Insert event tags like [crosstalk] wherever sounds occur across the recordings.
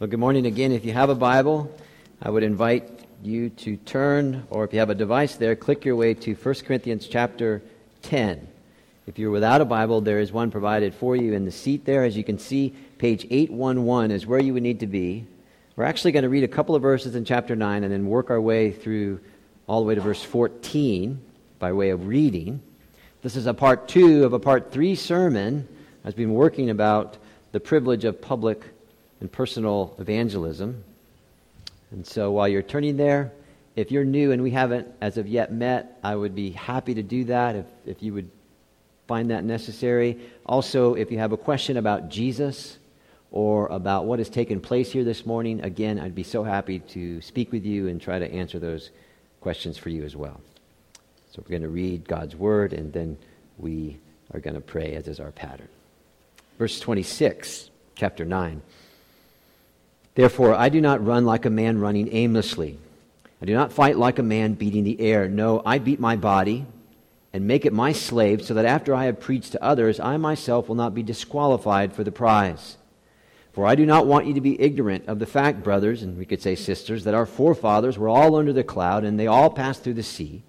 Well, good morning again. If you have a Bible, I would invite you to turn, or if you have a device there, click your way to 1 Corinthians chapter 10. If you're without a Bible, there is one provided for you in the seat there. As you can see, page 811 is where you would need to be. We're actually going to read a couple of verses in chapter 9 and then work our way through all the way to verse 14 by way of reading. This is a part two of a part three sermon. I've been working about the privilege of public and personal evangelism. And so while you're turning there, if you're new and we haven't as of yet met, I would be happy to do that if, if you would find that necessary. Also, if you have a question about Jesus or about what has taken place here this morning, again, I'd be so happy to speak with you and try to answer those questions for you as well. So we're going to read God's word and then we are going to pray, as is our pattern. Verse 26, chapter 9. Therefore, I do not run like a man running aimlessly. I do not fight like a man beating the air. No, I beat my body and make it my slave, so that after I have preached to others, I myself will not be disqualified for the prize. For I do not want you to be ignorant of the fact, brothers, and we could say sisters, that our forefathers were all under the cloud, and they all passed through the sea.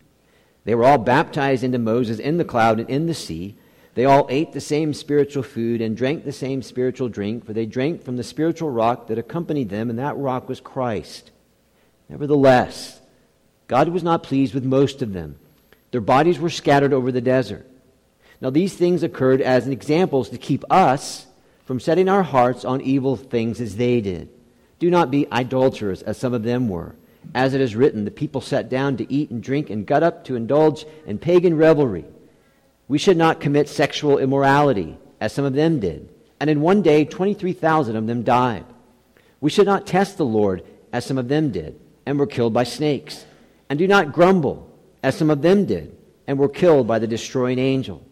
They were all baptized into Moses in the cloud and in the sea they all ate the same spiritual food and drank the same spiritual drink, for they drank from the spiritual rock that accompanied them, and that rock was Christ. Nevertheless, God was not pleased with most of them. Their bodies were scattered over the desert. Now, these things occurred as examples to keep us from setting our hearts on evil things as they did. Do not be idolaters, as some of them were. As it is written, the people sat down to eat and drink and got up to indulge in pagan revelry. We should not commit sexual immorality, as some of them did. And in one day, 23,000 of them died. We should not test the Lord, as some of them did, and were killed by snakes. And do not grumble, as some of them did, and were killed by the destroying angel.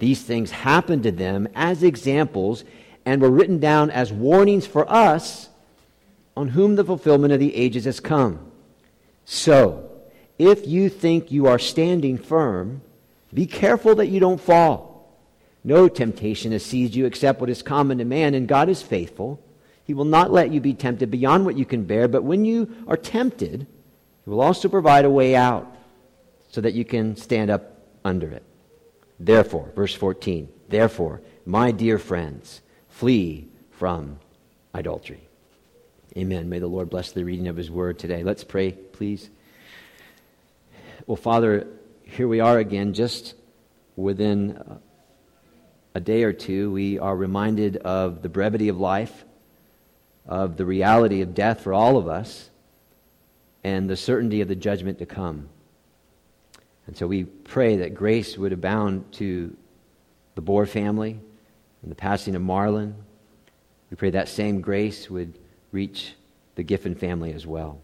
These things happened to them as examples and were written down as warnings for us on whom the fulfillment of the ages has come. So, if you think you are standing firm, be careful that you don't fall. No temptation has seized you except what is common to man, and God is faithful. He will not let you be tempted beyond what you can bear, but when you are tempted, He will also provide a way out so that you can stand up under it. Therefore, verse 14, therefore, my dear friends, flee from idolatry. Amen. May the Lord bless the reading of His word today. Let's pray, please. Well, Father, here we are again, just within a day or two, we are reminded of the brevity of life, of the reality of death for all of us, and the certainty of the judgment to come. And so we pray that grace would abound to the Bohr family and the passing of Marlin. We pray that same grace would reach the Giffen family as well.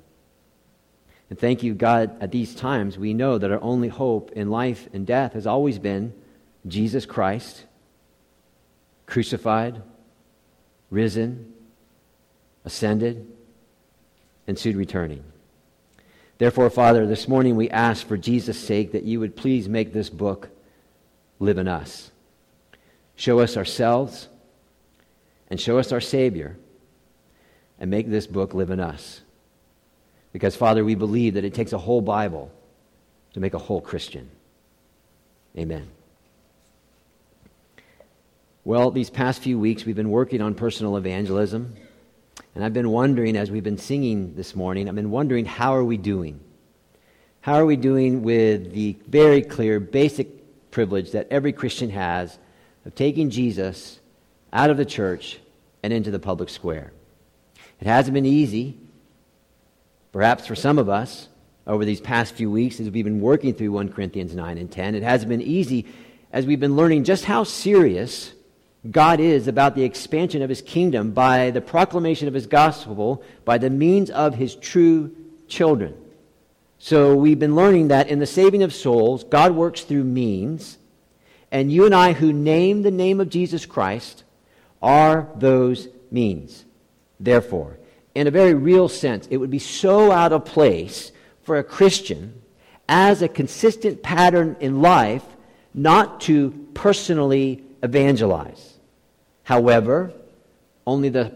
And thank you, God, at these times, we know that our only hope in life and death has always been Jesus Christ, crucified, risen, ascended, and soon returning. Therefore, Father, this morning we ask for Jesus' sake that you would please make this book live in us. Show us ourselves and show us our Savior, and make this book live in us. Because, Father, we believe that it takes a whole Bible to make a whole Christian. Amen. Well, these past few weeks, we've been working on personal evangelism. And I've been wondering, as we've been singing this morning, I've been wondering, how are we doing? How are we doing with the very clear, basic privilege that every Christian has of taking Jesus out of the church and into the public square? It hasn't been easy. Perhaps for some of us, over these past few weeks, as we've been working through 1 Corinthians 9 and 10, it hasn't been easy as we've been learning just how serious God is about the expansion of his kingdom by the proclamation of his gospel by the means of his true children. So we've been learning that in the saving of souls, God works through means, and you and I who name the name of Jesus Christ are those means. Therefore, in a very real sense, it would be so out of place for a Christian as a consistent pattern in life not to personally evangelize. However, only the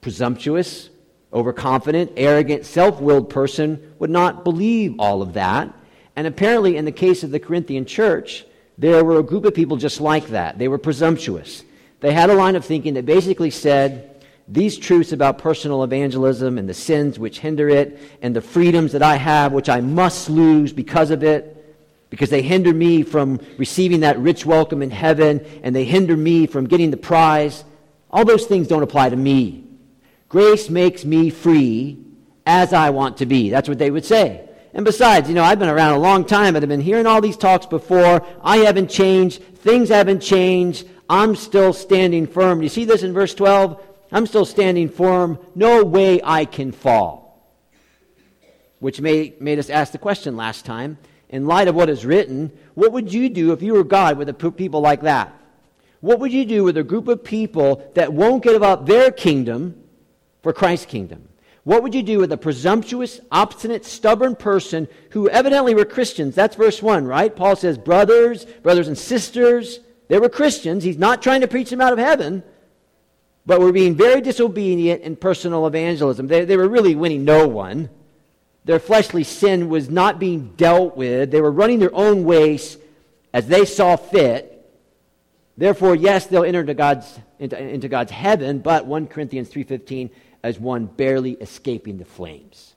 presumptuous overconfident, arrogant, self willed person would not believe all of that. And apparently, in the case of the Corinthian church, there were a group of people just like that. They were presumptuous. They had a line of thinking that basically said, these truths about personal evangelism and the sins which hinder it, and the freedoms that I have, which I must lose because of it, because they hinder me from receiving that rich welcome in heaven, and they hinder me from getting the prize, all those things don't apply to me. Grace makes me free as I want to be. That's what they would say. And besides, you know, I've been around a long time, but I've been hearing all these talks before. I haven't changed. Things haven't changed. I'm still standing firm. You see this in verse 12? I'm still standing firm. No way I can fall. Which made, made us ask the question last time. In light of what is written, what would you do if you were God with a people like that? What would you do with a group of people that won't give up their kingdom for Christ's kingdom? What would you do with a presumptuous, obstinate, stubborn person who evidently were Christians? That's verse 1, right? Paul says, brothers, brothers and sisters, they were Christians. He's not trying to preach them out of heaven, but were being very disobedient in personal evangelism. They, they were really winning no one. Their fleshly sin was not being dealt with. They were running their own ways as they saw fit. Therefore, yes, they'll enter into God's, into, into God's heaven, but 1 Corinthians 3.15 as one barely escaping the flames.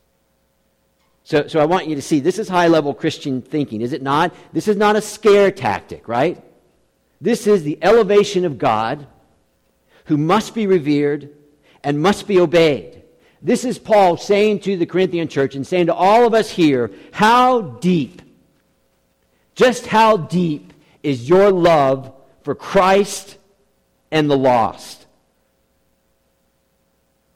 So, so I want you to see this is high level Christian thinking, is it not? This is not a scare tactic, right? This is the elevation of God who must be revered and must be obeyed. This is Paul saying to the Corinthian church and saying to all of us here how deep, just how deep is your love for Christ and the lost?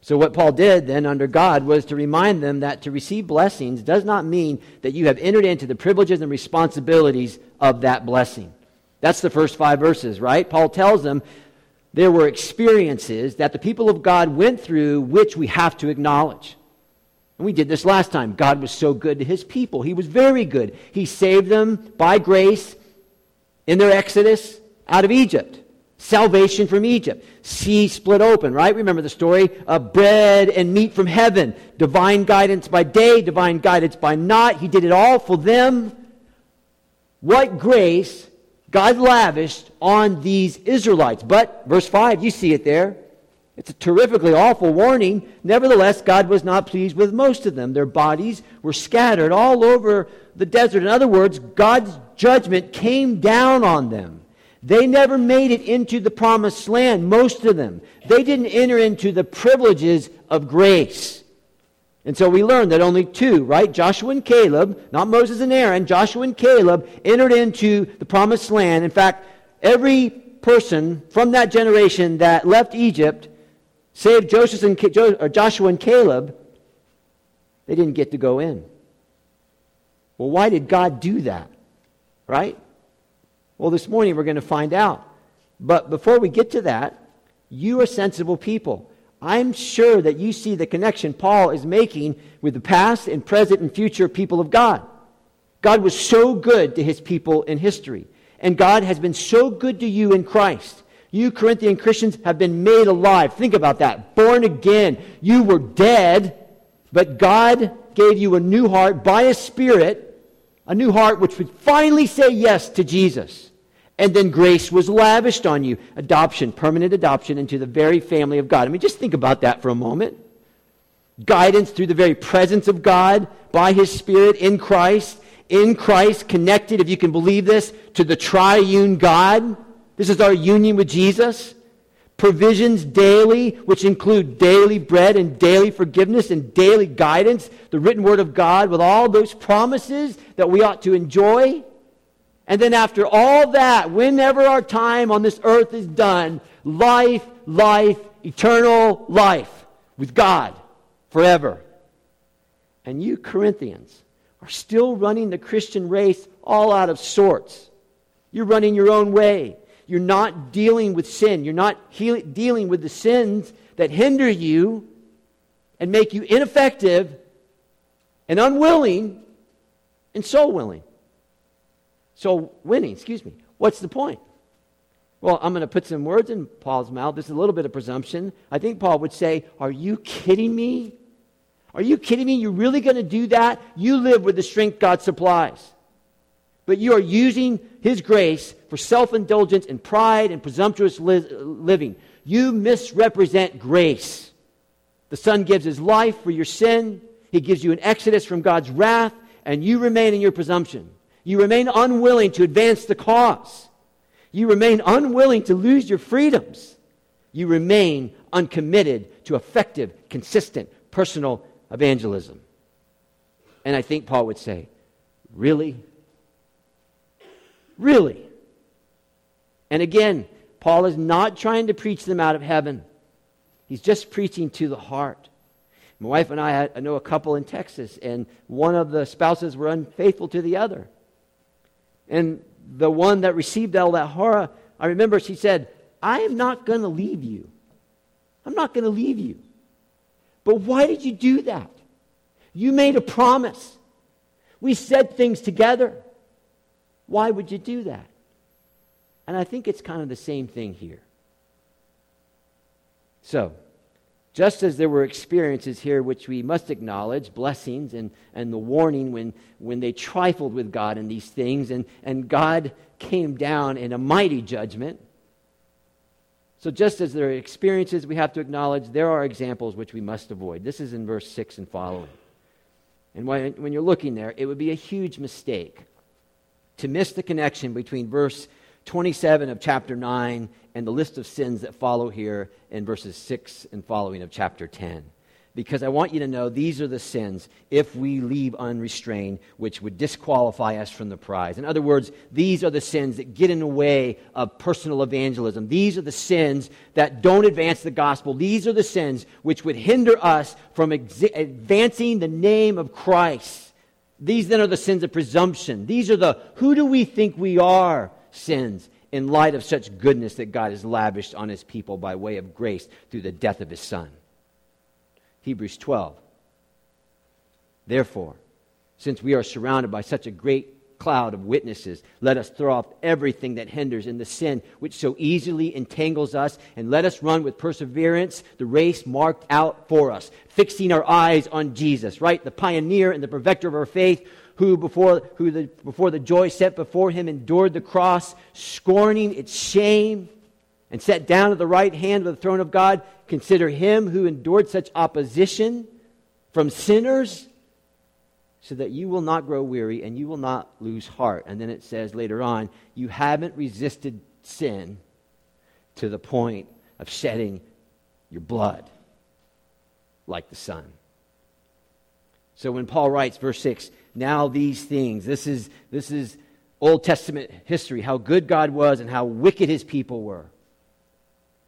So, what Paul did then under God was to remind them that to receive blessings does not mean that you have entered into the privileges and responsibilities of that blessing. That's the first five verses, right? Paul tells them there were experiences that the people of God went through which we have to acknowledge. And we did this last time. God was so good to his people. He was very good. He saved them by grace in their exodus out of Egypt salvation from Egypt. Sea split open, right? Remember the story of bread and meat from heaven. Divine guidance by day, divine guidance by night. He did it all for them. What grace God lavished on these Israelites. But, verse 5, you see it there. It's a terrifically awful warning. Nevertheless, God was not pleased with most of them. Their bodies were scattered all over the desert. In other words, God's judgment came down on them. They never made it into the promised land, most of them. They didn't enter into the privileges of grace. And so we learn that only two, right? Joshua and Caleb, not Moses and Aaron, Joshua and Caleb entered into the promised land. In fact, every person from that generation that left Egypt, save Joseph and, Joshua and Caleb, they didn't get to go in. Well, why did God do that? Right? Well, this morning we're going to find out. But before we get to that, you are sensible people. I'm sure that you see the connection Paul is making with the past and present and future people of God. God was so good to his people in history. And God has been so good to you in Christ. You Corinthian Christians have been made alive. Think about that. Born again. You were dead, but God gave you a new heart by a spirit, a new heart which would finally say yes to Jesus. And then grace was lavished on you. Adoption, permanent adoption into the very family of God. I mean, just think about that for a moment. Guidance through the very presence of God by His Spirit in Christ. In Christ, connected, if you can believe this, to the triune God. This is our union with Jesus. Provisions daily, which include daily bread and daily forgiveness and daily guidance. The written word of God with all those promises that we ought to enjoy. And then after all that, whenever our time on this earth is done, life, life, eternal life with God forever. And you Corinthians are still running the Christian race all out of sorts. You're running your own way. You're not dealing with sin. You're not dealing with the sins that hinder you and make you ineffective and unwilling and so willing. So, winning, excuse me. What's the point? Well, I'm going to put some words in Paul's mouth. This is a little bit of presumption. I think Paul would say, Are you kidding me? Are you kidding me? You're really going to do that? You live with the strength God supplies. But you are using His grace for self indulgence and pride and presumptuous li- living. You misrepresent grace. The Son gives His life for your sin, He gives you an exodus from God's wrath, and you remain in your presumption. You remain unwilling to advance the cause. You remain unwilling to lose your freedoms. You remain uncommitted to effective, consistent, personal evangelism. And I think Paul would say, Really? Really? And again, Paul is not trying to preach them out of heaven, he's just preaching to the heart. My wife and I, had, I know a couple in Texas, and one of the spouses were unfaithful to the other. And the one that received all that horror, I remember she said, I am not going to leave you. I'm not going to leave you. But why did you do that? You made a promise. We said things together. Why would you do that? And I think it's kind of the same thing here. So, just as there were experiences here which we must acknowledge, blessings and, and the warning when, when they trifled with God in these things, and, and God came down in a mighty judgment. So, just as there are experiences we have to acknowledge, there are examples which we must avoid. This is in verse 6 and following. And when, when you're looking there, it would be a huge mistake to miss the connection between verse 27 of chapter 9 and the list of sins that follow here in verses 6 and following of chapter 10. Because I want you to know these are the sins, if we leave unrestrained, which would disqualify us from the prize. In other words, these are the sins that get in the way of personal evangelism. These are the sins that don't advance the gospel. These are the sins which would hinder us from ex- advancing the name of Christ. These then are the sins of presumption. These are the who do we think we are sins in light of such goodness that God has lavished on his people by way of grace through the death of his son. Hebrews 12. Therefore, since we are surrounded by such a great cloud of witnesses. Let us throw off everything that hinders and the sin which so easily entangles us, and let us run with perseverance the race marked out for us, fixing our eyes on Jesus, right? The pioneer and the perfecter of our faith, who before, who the, before the joy set before him endured the cross, scorning its shame, and sat down at the right hand of the throne of God. Consider him who endured such opposition from sinners so that you will not grow weary and you will not lose heart. And then it says later on, you haven't resisted sin to the point of shedding your blood like the Son. So when Paul writes, verse 6, now these things, this is, this is Old Testament history, how good God was and how wicked his people were.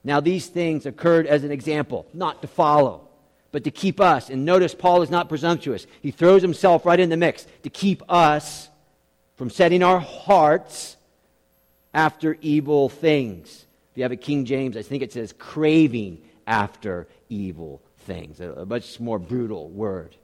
Now these things occurred as an example, not to follow but to keep us. And notice Paul is not presumptuous. He throws himself right in the mix to keep us from setting our hearts after evil things. If you have a King James, I think it says craving after evil things, a, much more brutal word.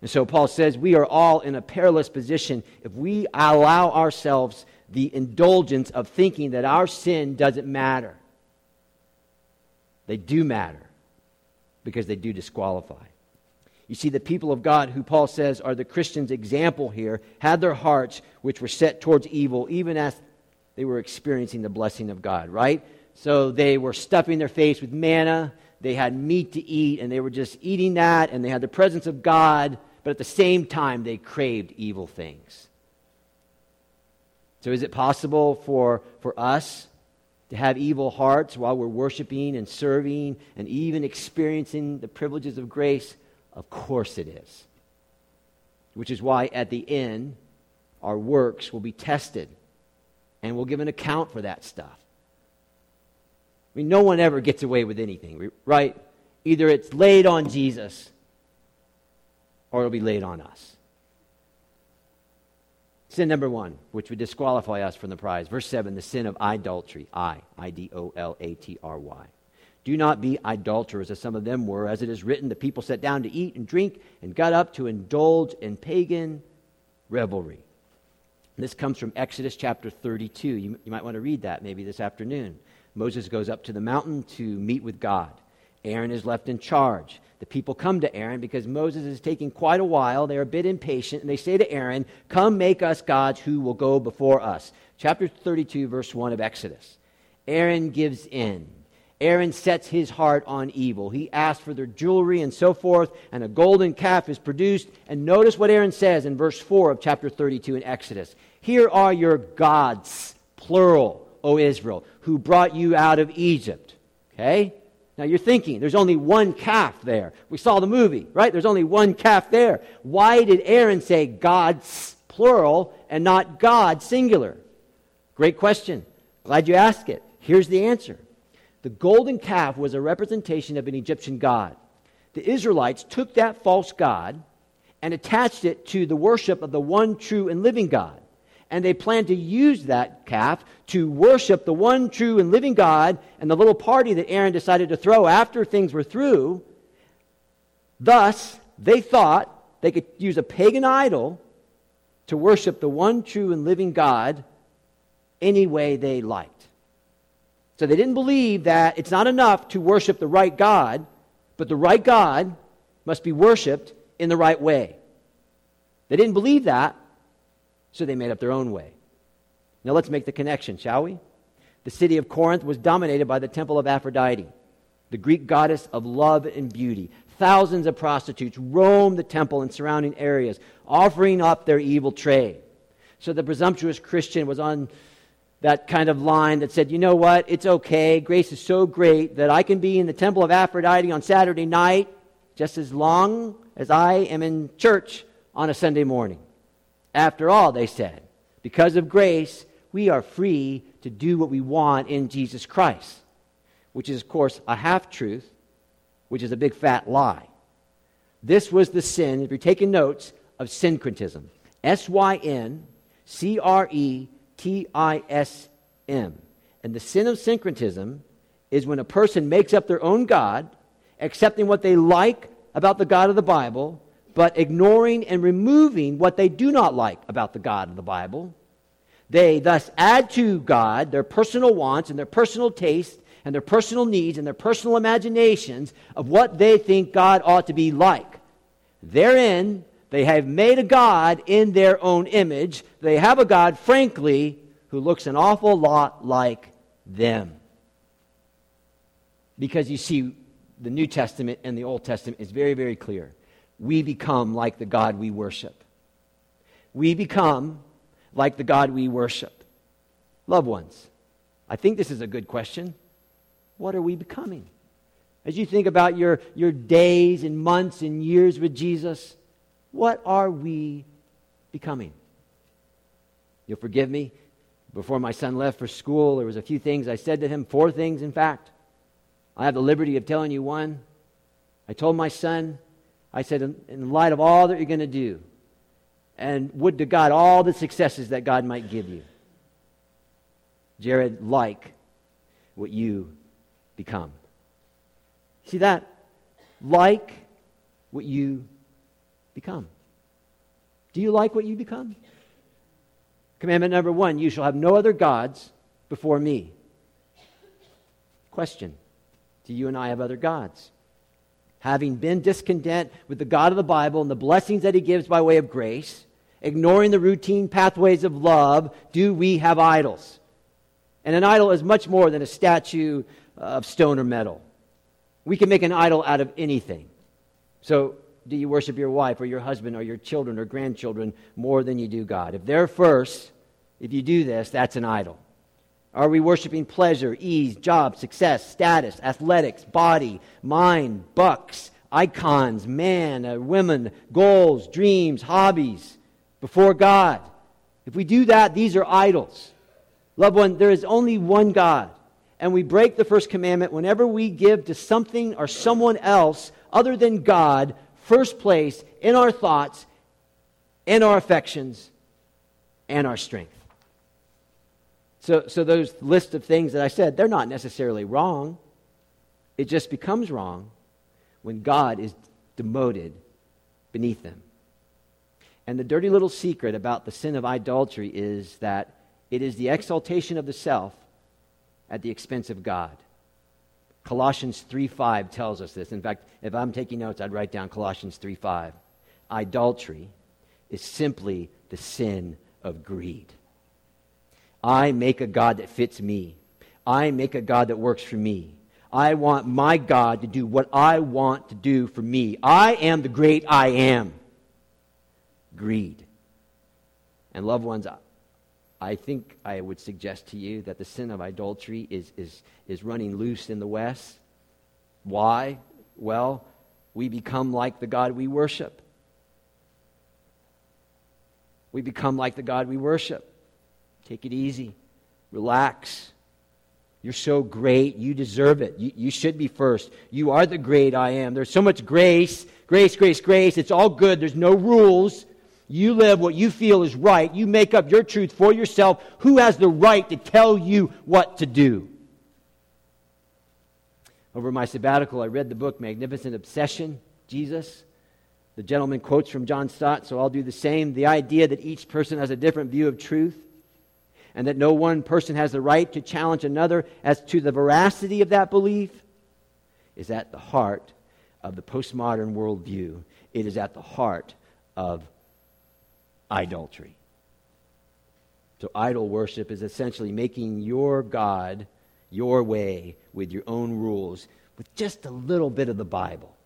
And so Paul says we are all in a perilous position if we allow ourselves the indulgence of thinking that our sin doesn't matter. They do matter because they do disqualify. You see, the people of God, who Paul says are the Christians' example here, had their hearts which were set towards evil, even as they were experiencing the blessing of God, right? So they were stuffing their face with manna, they had meat to eat, and they were just eating that, and they had the presence of God, but at the same time, they craved evil things. So, is it possible for, for us to have evil hearts while we're worshiping and serving and even experiencing the privileges of grace? Of course it is. Which is why at the end, our works will be tested and we'll give an account for that stuff. I mean, no one ever gets away with anything, right? Either it's laid on Jesus or it'll be laid on us. Sin number one, which would disqualify us from the prize. Verse 7, the sin of idolatry. I, I D O L A T R Y. Do not be idolaters, as some of them were. As it is written, the people sat down to eat and drink and got up to indulge in pagan revelry. This comes from Exodus chapter 32. You, you might want to read that maybe this afternoon. Moses goes up to the mountain to meet with God. Aaron is left in charge. The people come to Aaron because Moses is taking quite a while. They're a bit impatient, and they say to Aaron, Come make us gods who will go before us. Chapter 32, verse 1 of Exodus. Aaron gives in. Aaron sets his heart on evil. He asks for their jewelry and so forth, and a golden calf is produced. And notice what Aaron says in verse 4 of chapter 32 in Exodus Here are your gods, plural, O Israel, who brought you out of Egypt. Okay? Now you're thinking, there's only one calf there. We saw the movie, right? There's only one calf there. Why did Aaron say gods, plural, and not God, singular? Great question. Glad you asked it. Here's the answer. The golden calf was a representation of an Egyptian god. The Israelites took that false god and attached it to the worship of the one true and living God and they planned to use that calf to worship the one true and living God and the little party that Aaron decided to throw after things were through. Thus, they thought they could use a pagan idol to worship the one true and living God any way they liked. So they didn't believe that it's not enough to worship the right God, but the right God must be worshiped in the right way. They didn't believe that, so they made up their own way. Now let's make the connection, shall we? The city of Corinth was dominated by the temple of Aphrodite, the Greek goddess of love and beauty. Thousands of prostitutes roamed the temple and surrounding areas, offering up their evil trade. So the presumptuous Christian was on that kind of line that said, you know what, it's okay. Grace is so great that I can be in the temple of Aphrodite on Saturday night just as long as I am in church on a Sunday morning. After all, they said, because of grace, we are free to do what we want in Jesus Christ, which is, of course, a half truth, which is a big fat lie. This was the sin, if you're taking notes, of syncretism. S Y N C R E T I S M. And the sin of syncretism is when a person makes up their own God, accepting what they like about the God of the Bible, but ignoring and removing what they do not like about the God of the Bible. They thus add to God their personal wants and their personal tastes and their personal needs and their personal imaginations of what they think God ought to be like. Therein, they have made a God in their own image. They have a God, frankly, who looks an awful lot like them. Because you see, the New Testament and the Old Testament is very, very clear we become like the God we worship. We become like the God we worship. Loved ones, I think this is a good question. What are we becoming? As you think about your, your days and months and years with Jesus, what are we becoming? You'll forgive me. Before my son left for school, there was a few things I said to him, four things, in fact. I have the liberty of telling you one. I told my son, I said, in, light of all that you're going to do, and would to God all the successes that God might give you, Jared, like what you become. See that? Like what you become. Do you like what you become? Commandment number one you shall have no other gods before me. Question Do you and I have other gods? Having been discontent with the God of the Bible and the blessings that He gives by way of grace, ignoring the routine pathways of love, do we have idols? And an idol is much more than a statue of stone or metal. We can make an idol out of anything. So, do you worship your wife or your husband or your children or grandchildren more than you do God? If they're first, if you do this, that's an idol. Are we worshiping pleasure, ease, job, success, status, athletics, body, mind, bucks, icons, man, uh, women, goals, dreams, hobbies before God? If we do that, these are idols. Loved one, there is only one God. And we break the first commandment whenever we give to something or someone else other than God first place in our thoughts, in our affections, and our strength. So, so those list of things that I said, they're not necessarily wrong. It just becomes wrong when God is demoted beneath them. And the dirty little secret about the sin of idolatry is that it is the exaltation of the self at the expense of God. Colossians 3:5 tells us this. In fact, if I'm taking notes, I'd write down Colossians 3:5. Idolatry is simply the sin of greed. I make a God that fits me. I make a God that works for me. I want my God to do what I want to do for me. I am the great I am. Greed. And loved ones, I think I would suggest to you that the sin of idolatry is, is, is running loose in the West. Why? Well, we become like the God we worship. We become like the God we worship. Take it easy, relax. You're so great. You deserve it. You, you, should be first. You are the great I am. There's so much grace, grace, grace, grace. It's all good. There's no rules. You live what you feel is right. You make up your truth for yourself. Who has the right to tell you what to do? Over my sabbatical, I read the book Magnificent Obsession, Jesus. The gentleman quotes from John Stott, so I'll do the same. The idea that each person has a different view of truth and that no one person has the right to challenge another as to the veracity of that belief is at the heart of the postmodern worldview. It is at the heart of idolatry. So, idol worship is essentially making your God your way with your own rules, with just a little bit of the Bible.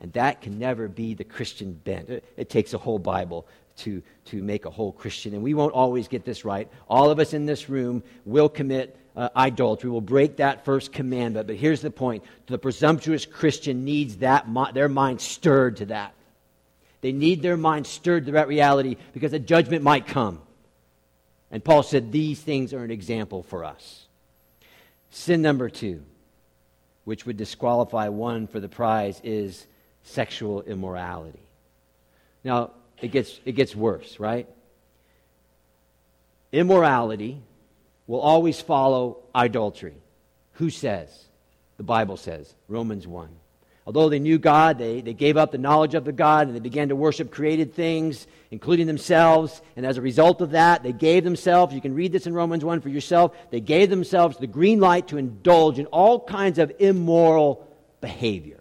And that can never be the Christian bent. It, it, takes a whole Bible to, to make a whole Christian. And we won't always get this right. All of us in this room will commit uh, idolatry, will break that first commandment. But here's the point the presumptuous Christian needs that, their mind stirred to that. They need their mind stirred to that reality because a judgment might come. And Paul said these things are an example for us. Sin number two, which would disqualify one for the prize, is sexual immorality. Now, it gets, it gets worse, right? Immorality will always follow idolatry. Who says? The Bible says, Romans 1. Although they knew God, they, they gave up the knowledge of the God and they began to worship created things, including themselves. And as a result of that, they gave themselves, you can read this in Romans 1 for yourself, they gave themselves the green light to indulge in all kinds of immoral behavior.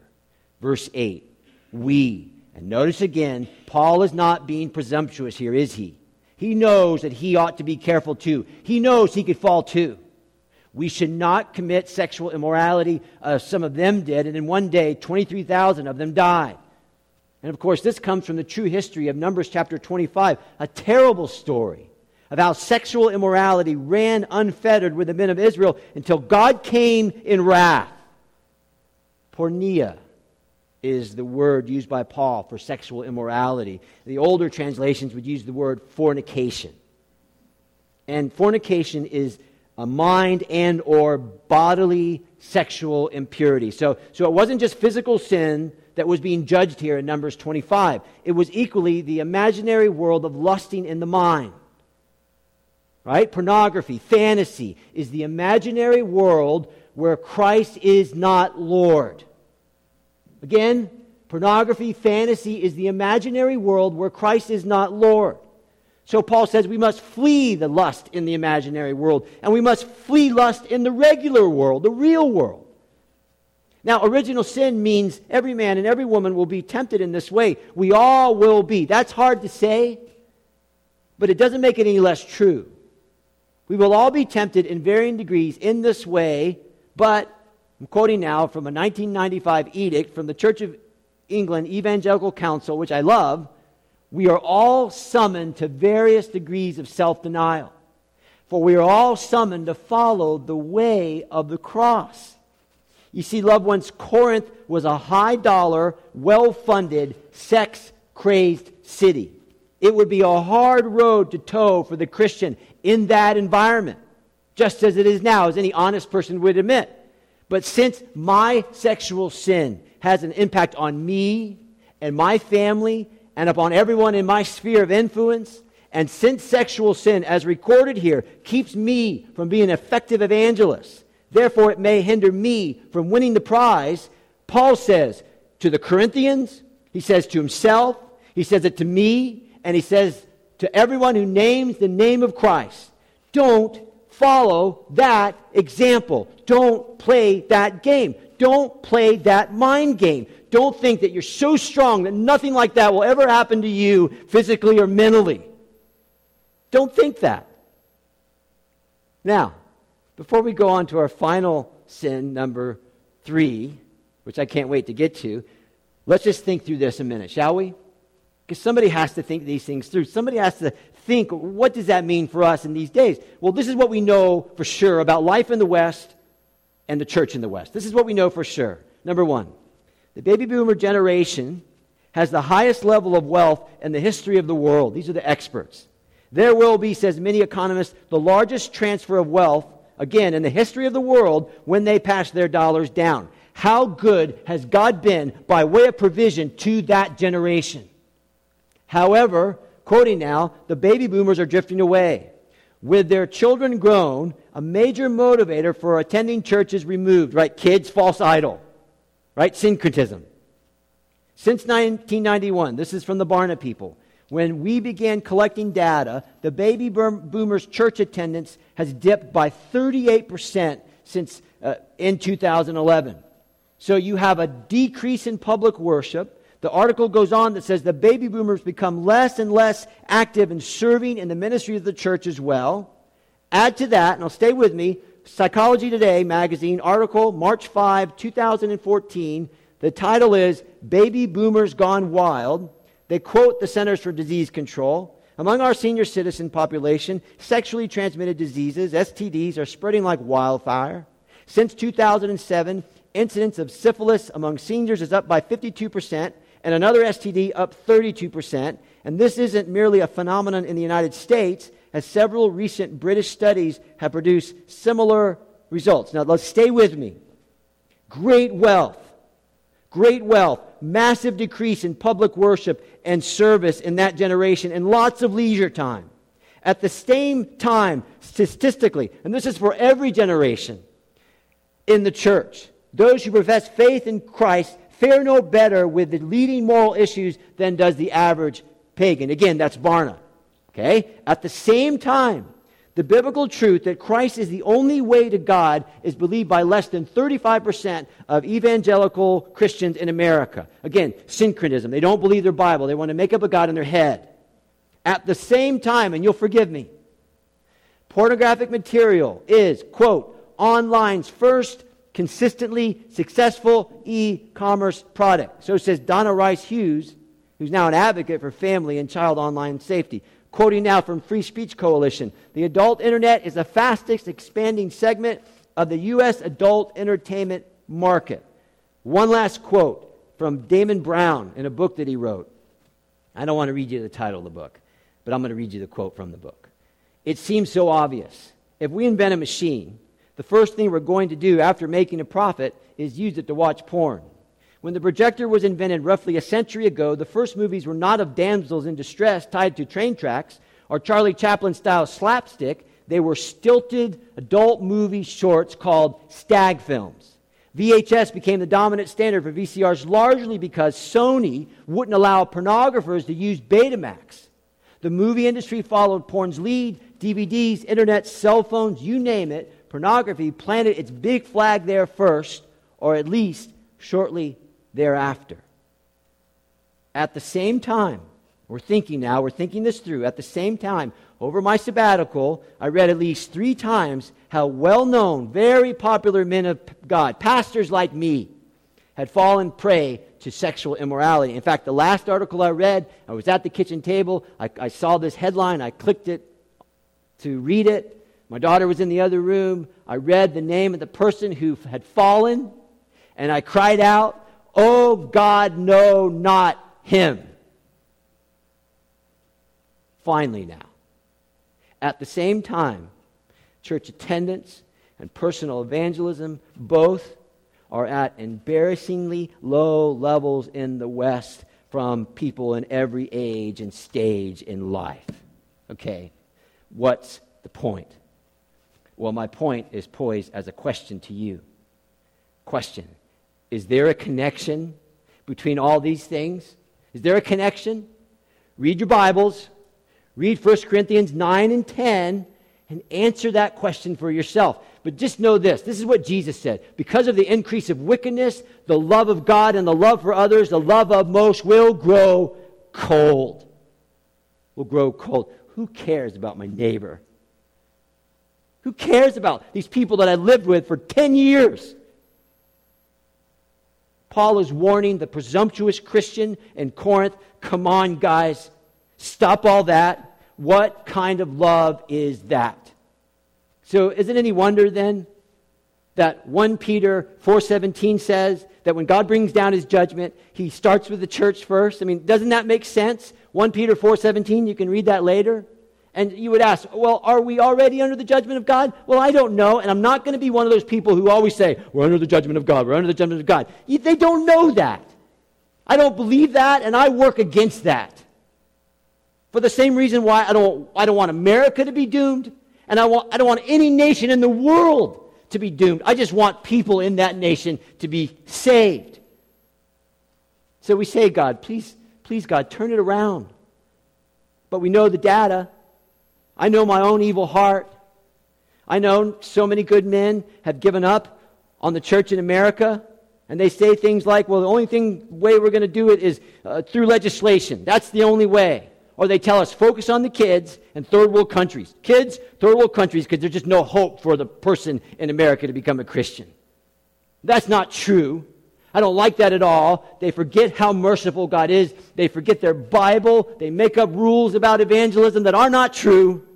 Verse 8 We, and notice again, Paul is not being presumptuous here, is he? He knows that he ought to be careful too. He knows he could fall too. We should not commit sexual immorality. Uh, some of them did, and in one day, 23,000 of them died. And of course, this comes from the true history of Numbers chapter 25, a terrible story of how sexual immorality ran unfettered with the men of Israel until God came in wrath. Porneia is the word used by Paul for sexual immorality. The older translations would use the word fornication. And fornication is a mind and or bodily sexual impurity. So, so it wasn't just physical sin that was being judged here in Numbers 25. It was equally the imaginary world of lusting in the mind. Right? Pornography, fantasy is the imaginary world where Christ is not Lord. Again, pornography, fantasy is the imaginary world where Christ is not Lord. So Paul says we must flee the lust in the imaginary world, and we must flee lust in the regular world, the real world. Now, original sin means every man and every woman will be tempted in this way. We all will be. That's hard to say, but it doesn't make it any less true. We will all be tempted in varying degrees in this way, but I'm quoting now from a 1995 edict from the Church of England Evangelical Council, which I love we are all summoned to various degrees of self denial. For we are all summoned to follow the way of the cross. You see, loved ones, Corinth was a high dollar, well funded, sex crazed city. It would be a hard road to tow for the Christian in that environment, just as it is now, as any honest person would admit. But since my sexual sin has an impact on me and my family and upon everyone in my sphere of influence. And since sexual sin, as recorded here, keeps me from being an effective evangelist, therefore it may hinder me from winning the prize, Paul says to the Corinthians, he says to himself, he says it to me, and he says to everyone who names the name of Christ, don't follow that example. Don't play that game. Don't play that mind game. Don't think that you're so strong that nothing like that will ever happen to you physically or mentally. Don't think that. Now, before we go on to our final sin, number three, which I can't wait to get to, let's just think through this a minute, shall we? Because somebody has to think these things through. Somebody has to think, what does that mean for us in these days? Well, this is what we know for sure about life in the West and the church in the West. This is what we know for sure. Number one, the baby boomer generation has the highest level of wealth in the history of the world. These are the experts. There will be, says many economists, the largest transfer of wealth, again, in the history of the world when they pass their dollars down. How good has God been by way of provision to that generation? However, quoting now, the baby boomers are drifting away. With their children grown, a major motivator for attending church is removed, right? Kids, false idol, right? Syncretism. Since 1991, this is from the Barna people, when we began collecting data, the baby boomers' church attendance has dipped by 38% since uh, in 2011. So you have a decrease in public worship. The article goes on that says the baby boomers become less and less active in serving in the ministry of the church as well. Add to that, and I'll stay with me, Psychology Today magazine article, March 5, 2014. The title is Baby Boomers Gone Wild. They quote the Centers for Disease Control. Among our senior citizen population, sexually transmitted diseases, STDs, are spreading like wildfire. Since 2007, incidence of syphilis among seniors is up by 52%, and another STD up 32%. And this isn't merely a phenomenon in the United States, as several recent British studies have produced similar results. Now, let's stay with me. Great wealth, great wealth, massive decrease in public worship and service in that generation, and lots of leisure time. At the same time, statistically, and this is for every generation in the church, those who profess faith in Christ fare no better with the leading moral issues than does the average pagan. Again, that's Barna. Okay? At the same time, the biblical truth that Christ is the only way to God is believed by less than 35% of evangelical Christians in America. Again, syncretism. They don't believe their Bible, they want to make up a God in their head. At the same time, and you'll forgive me, pornographic material is, quote, online's first consistently successful e commerce product. So says Donna Rice Hughes, who's now an advocate for family and child online safety. Quoting now from Free Speech Coalition The adult internet is the fastest expanding segment of the U.S. adult entertainment market. One last quote from Damon Brown in a book that he wrote. I don't want to read you the title of the book, but I'm going to read you the quote from the book. It seems so obvious. If we invent a machine, the first thing we're going to do after making a profit is use it to watch porn. When the projector was invented roughly a century ago, the first movies were not of damsels in distress tied to train tracks or Charlie Chaplin style slapstick. They were stilted adult movie shorts called stag films. VHS became the dominant standard for VCRs largely because Sony wouldn't allow pornographers to use Betamax. The movie industry followed porn's lead. DVDs, internet, cell phones, you name it, pornography planted its big flag there first, or at least shortly thereafter. At the same time, we're thinking now, we're thinking this through. At the same time, over my sabbatical, I read at least three times how well known, very popular men of God, pastors like me, had fallen prey to sexual immorality. In fact, the last article I read, I was at the kitchen table, I, I saw this headline, I clicked it to read it. My daughter was in the other room. I read the name of the person who had fallen, and I cried out, Oh God, no, not him. Finally, now. At the same time, church attendance and personal evangelism both are at embarrassingly low levels in the West from people in every age and stage in life. Okay, what's the point? Well, my point is poised as a question to you. Question is there a connection between all these things? Is there a connection? Read your Bibles, read 1 Corinthians 9 and 10, and answer that question for yourself. But just know this this is what Jesus said. Because of the increase of wickedness, the love of God and the love for others, the love of most will grow cold. Will grow cold. Who cares about my neighbor? Who cares about these people that I lived with for 10 years? Paul is warning the presumptuous Christian in Corinth come on, guys, stop all that. What kind of love is that? So, isn't any wonder then that 1 Peter 4:17 says that when God brings down his judgment, he starts with the church first? I mean, doesn't that make sense? 1 Peter 4:17, you can read that later. And you would ask, well, are we already under the judgment of God? Well, I don't know, and I'm not going to be one of those people who always say, we're under the judgment of God, we're under the judgment of God. They don't know that. I don't believe that, and I work against that. For the same reason why I don't, I don't want America to be doomed, and I, want, I don't want any nation in the world to be doomed. I just want people in that nation to be saved. So we say, God, please, please, God, turn it around. But we know the data. I know my own evil heart. I know so many good men have given up on the church in America, and they say things like, well, the only thing, way we're going to do it is uh, through legislation. That's the only way. Or they tell us, focus on the kids and third world countries. Kids, third world countries, because there's just no hope for the person in America to become a Christian. That's not true. I don't like that at all. They forget how merciful God is. They forget their Bible. They make up rules about evangelism that are not true.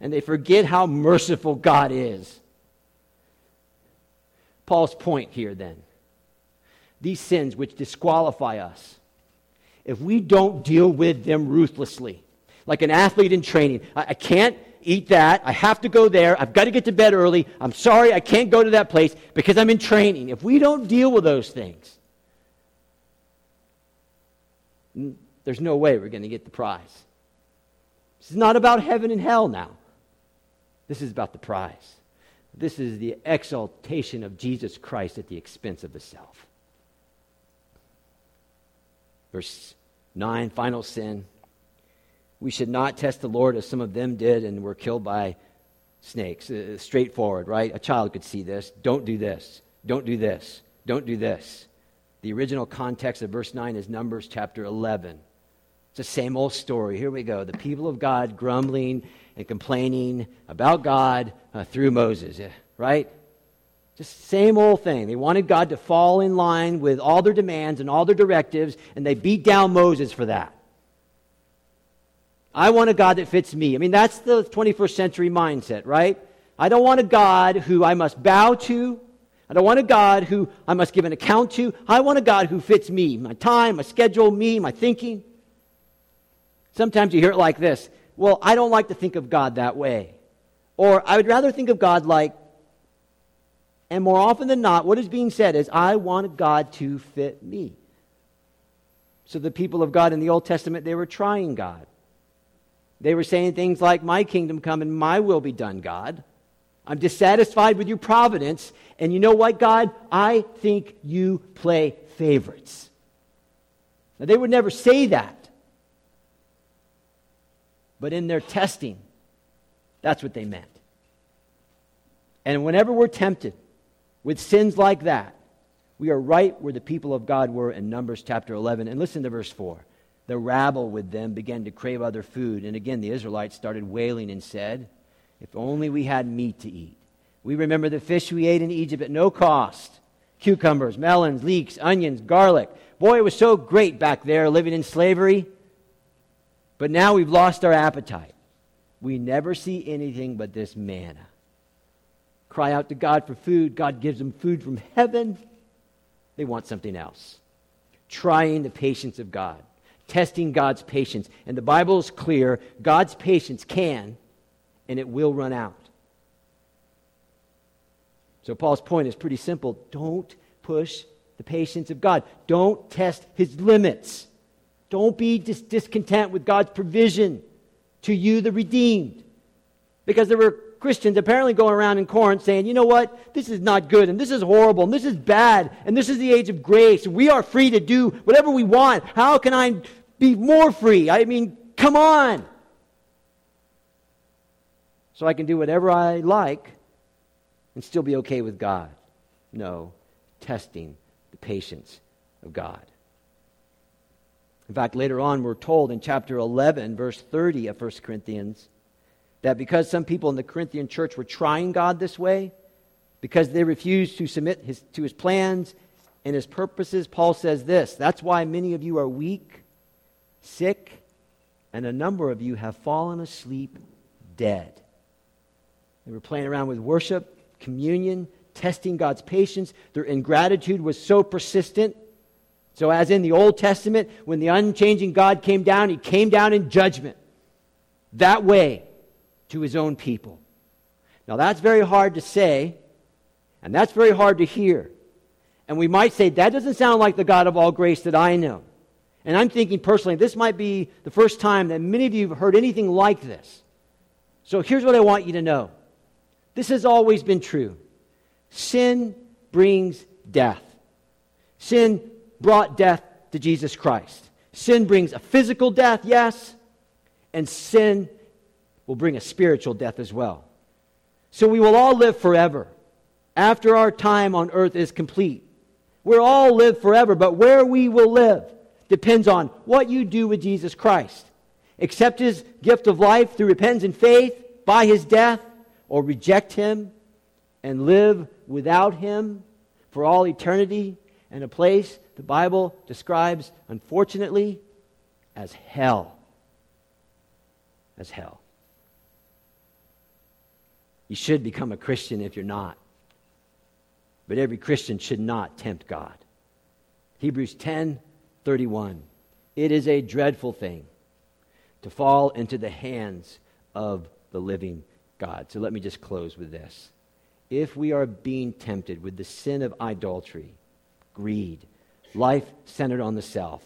And they forget how merciful God is. Paul's point here then these sins which disqualify us, if we don't deal with them ruthlessly, like an athlete in training, I, I can't eat that. I have to go there. I've got to get to bed early. I'm sorry I can't go to that place because I'm in training. If we don't deal with those things, there's no way we're going to get the prize. This is not about heaven and hell now. This is about the prize. This is the exaltation of Jesus Christ at the expense of the self. Verse 9, final sin. We should not test the Lord as some of them did and were killed by snakes. Uh, straightforward, right? A child could see this. Don't do this. Don't do this. Don't do this. The original context of verse 9 is Numbers chapter 11. It's the same old story. Here we go. The people of God grumbling and complaining about God uh, through Moses, right? Just same old thing. They wanted God to fall in line with all their demands and all their directives, and they beat down Moses for that. I want a God that fits me. I mean, that's the 21st century mindset, right? I don't want a God who I must bow to. I don't want a God who I must give an account to. I want a God who fits me, my time, my schedule, me, my thinking. Sometimes you hear it like this Well, I don't like to think of God that way. Or I would rather think of God like, and more often than not, what is being said is, I want God to fit me. So the people of God in the Old Testament, they were trying God. They were saying things like, My kingdom come and my will be done, God. I'm dissatisfied with your providence. And you know what, God? I think you play favorites. Now, they would never say that. But in their testing, that's what they meant. And whenever we're tempted with sins like that, we are right where the people of God were in Numbers chapter 11. And listen to verse 4 the rabble with them began to crave other food. And again, the Israelites started wailing and said, If only we had meat to eat. We remember the fish we ate in Egypt at no cost cucumbers, melons, leeks, onions, garlic. Boy, it was so great back there living in slavery. But now we've lost our appetite. We never see anything but this manna. Cry out to God for food. God gives them food from heaven. They want something else. Trying the patience of God testing God's patience. And the Bible is clear God's patience can and it will run out. So Paul's point is pretty simple don't push the patience of God, don't test his limits. Don't be dis- discontent with God's provision to you, the redeemed. Because there were Christians apparently going around in Corinth saying, you know what? This is not good, and this is horrible, and this is bad, and this is the age of grace. We are free to do whatever we want. How can I be more free. I mean, come on. so I can do whatever I like and still be okay with God. No, testing the patience of God. In fact, later on, we're told in chapter 11, verse 30 of 1 Corinthians, that because some people in the Corinthian church were trying God this way, because they refused to submit his, to his plans and his purposes, Paul says this That's why many of you are weak, sick, and a number of you have fallen asleep dead. They were playing around with worship, communion, testing God's patience. Their ingratitude was so persistent. So, as in the Old Testament, when the unchanging God came down, he came down in judgment. That way to his own people. Now, that's very hard to say, and that's very hard to hear. And we might say, that doesn't sound like the God of all grace that I know. And I'm thinking personally, this might be the first time that many of you have heard anything like this. So here's what I want you to know this has always been true. Sin brings death. Sin brought death to Jesus Christ. Sin brings a physical death, yes, and sin will bring a spiritual death as well. So we will all live forever after our time on earth is complete. We'll all live forever, but where we will live depends on what you do with Jesus Christ. Accept his gift of life through repentance and faith by his death, or reject him and live without him for all eternity in a place the Bible describes, unfortunately, as hell. As hell. You should become a Christian if you're not. But every Christian should not tempt God. Hebrews 10 31. It is a dreadful thing to fall into the hands of the living God. So let me just close with this. If we are being tempted with the sin of idolatry, greed, life centered on the self,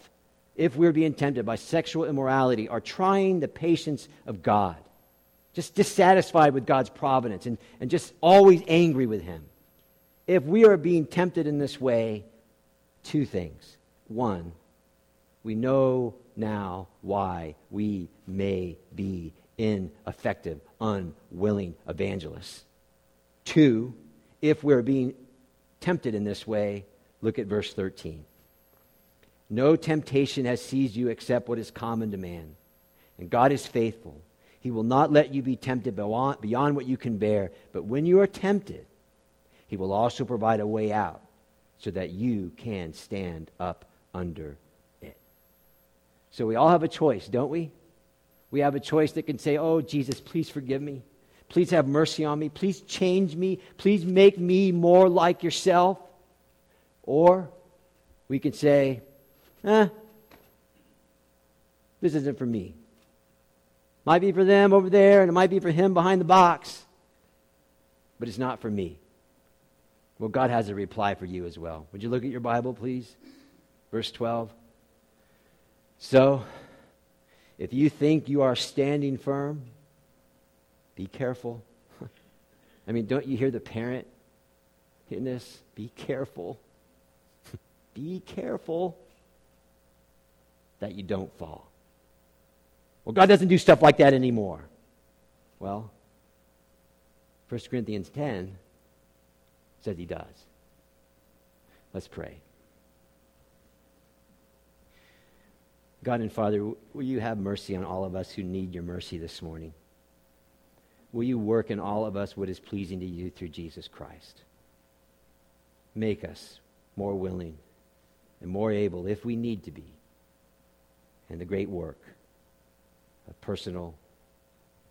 if we're being tempted by sexual immorality or trying the patience of God, just dissatisfied with God's providence and, and just always angry with Him, if we are being tempted in this way, two things. One, we know now why we may be ineffective, unwilling evangelists. Two, if we're being tempted in this way, look at verse 13. No temptation has seized you except what is common to man. And God is faithful. He will not let you be tempted beyond what you can bear. But when you are tempted, He will also provide a way out so that you can stand up under so we all have a choice, don't we? We have a choice that can say, Oh, Jesus, please forgive me. Please have mercy on me. Please change me. Please make me more like yourself. Or we can say, Eh, this isn't for me. Might be for them over there, and it might be for him behind the box, but it's not for me. Well, God has a reply for you as well. Would you look at your Bible, please? Verse 12. So, if you think you are standing firm, be careful. [laughs] I mean, don't you hear the parent in this? Be careful. [laughs] be careful that you don't fall. Well, God doesn't do stuff like that anymore. Well, 1 Corinthians 10 says he does. Let's pray. God and Father, will you have mercy on all of us who need your mercy this morning? Will you work in all of us what is pleasing to you through Jesus Christ? Make us more willing and more able, if we need to be, in the great work of personal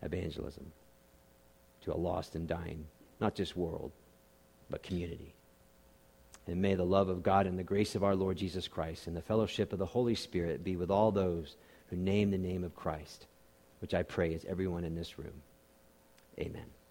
evangelism to a lost and dying, not just world, but community. And may the love of God and the grace of our Lord Jesus Christ and the fellowship of the Holy Spirit be with all those who name the name of Christ, which I pray is everyone in this room. Amen.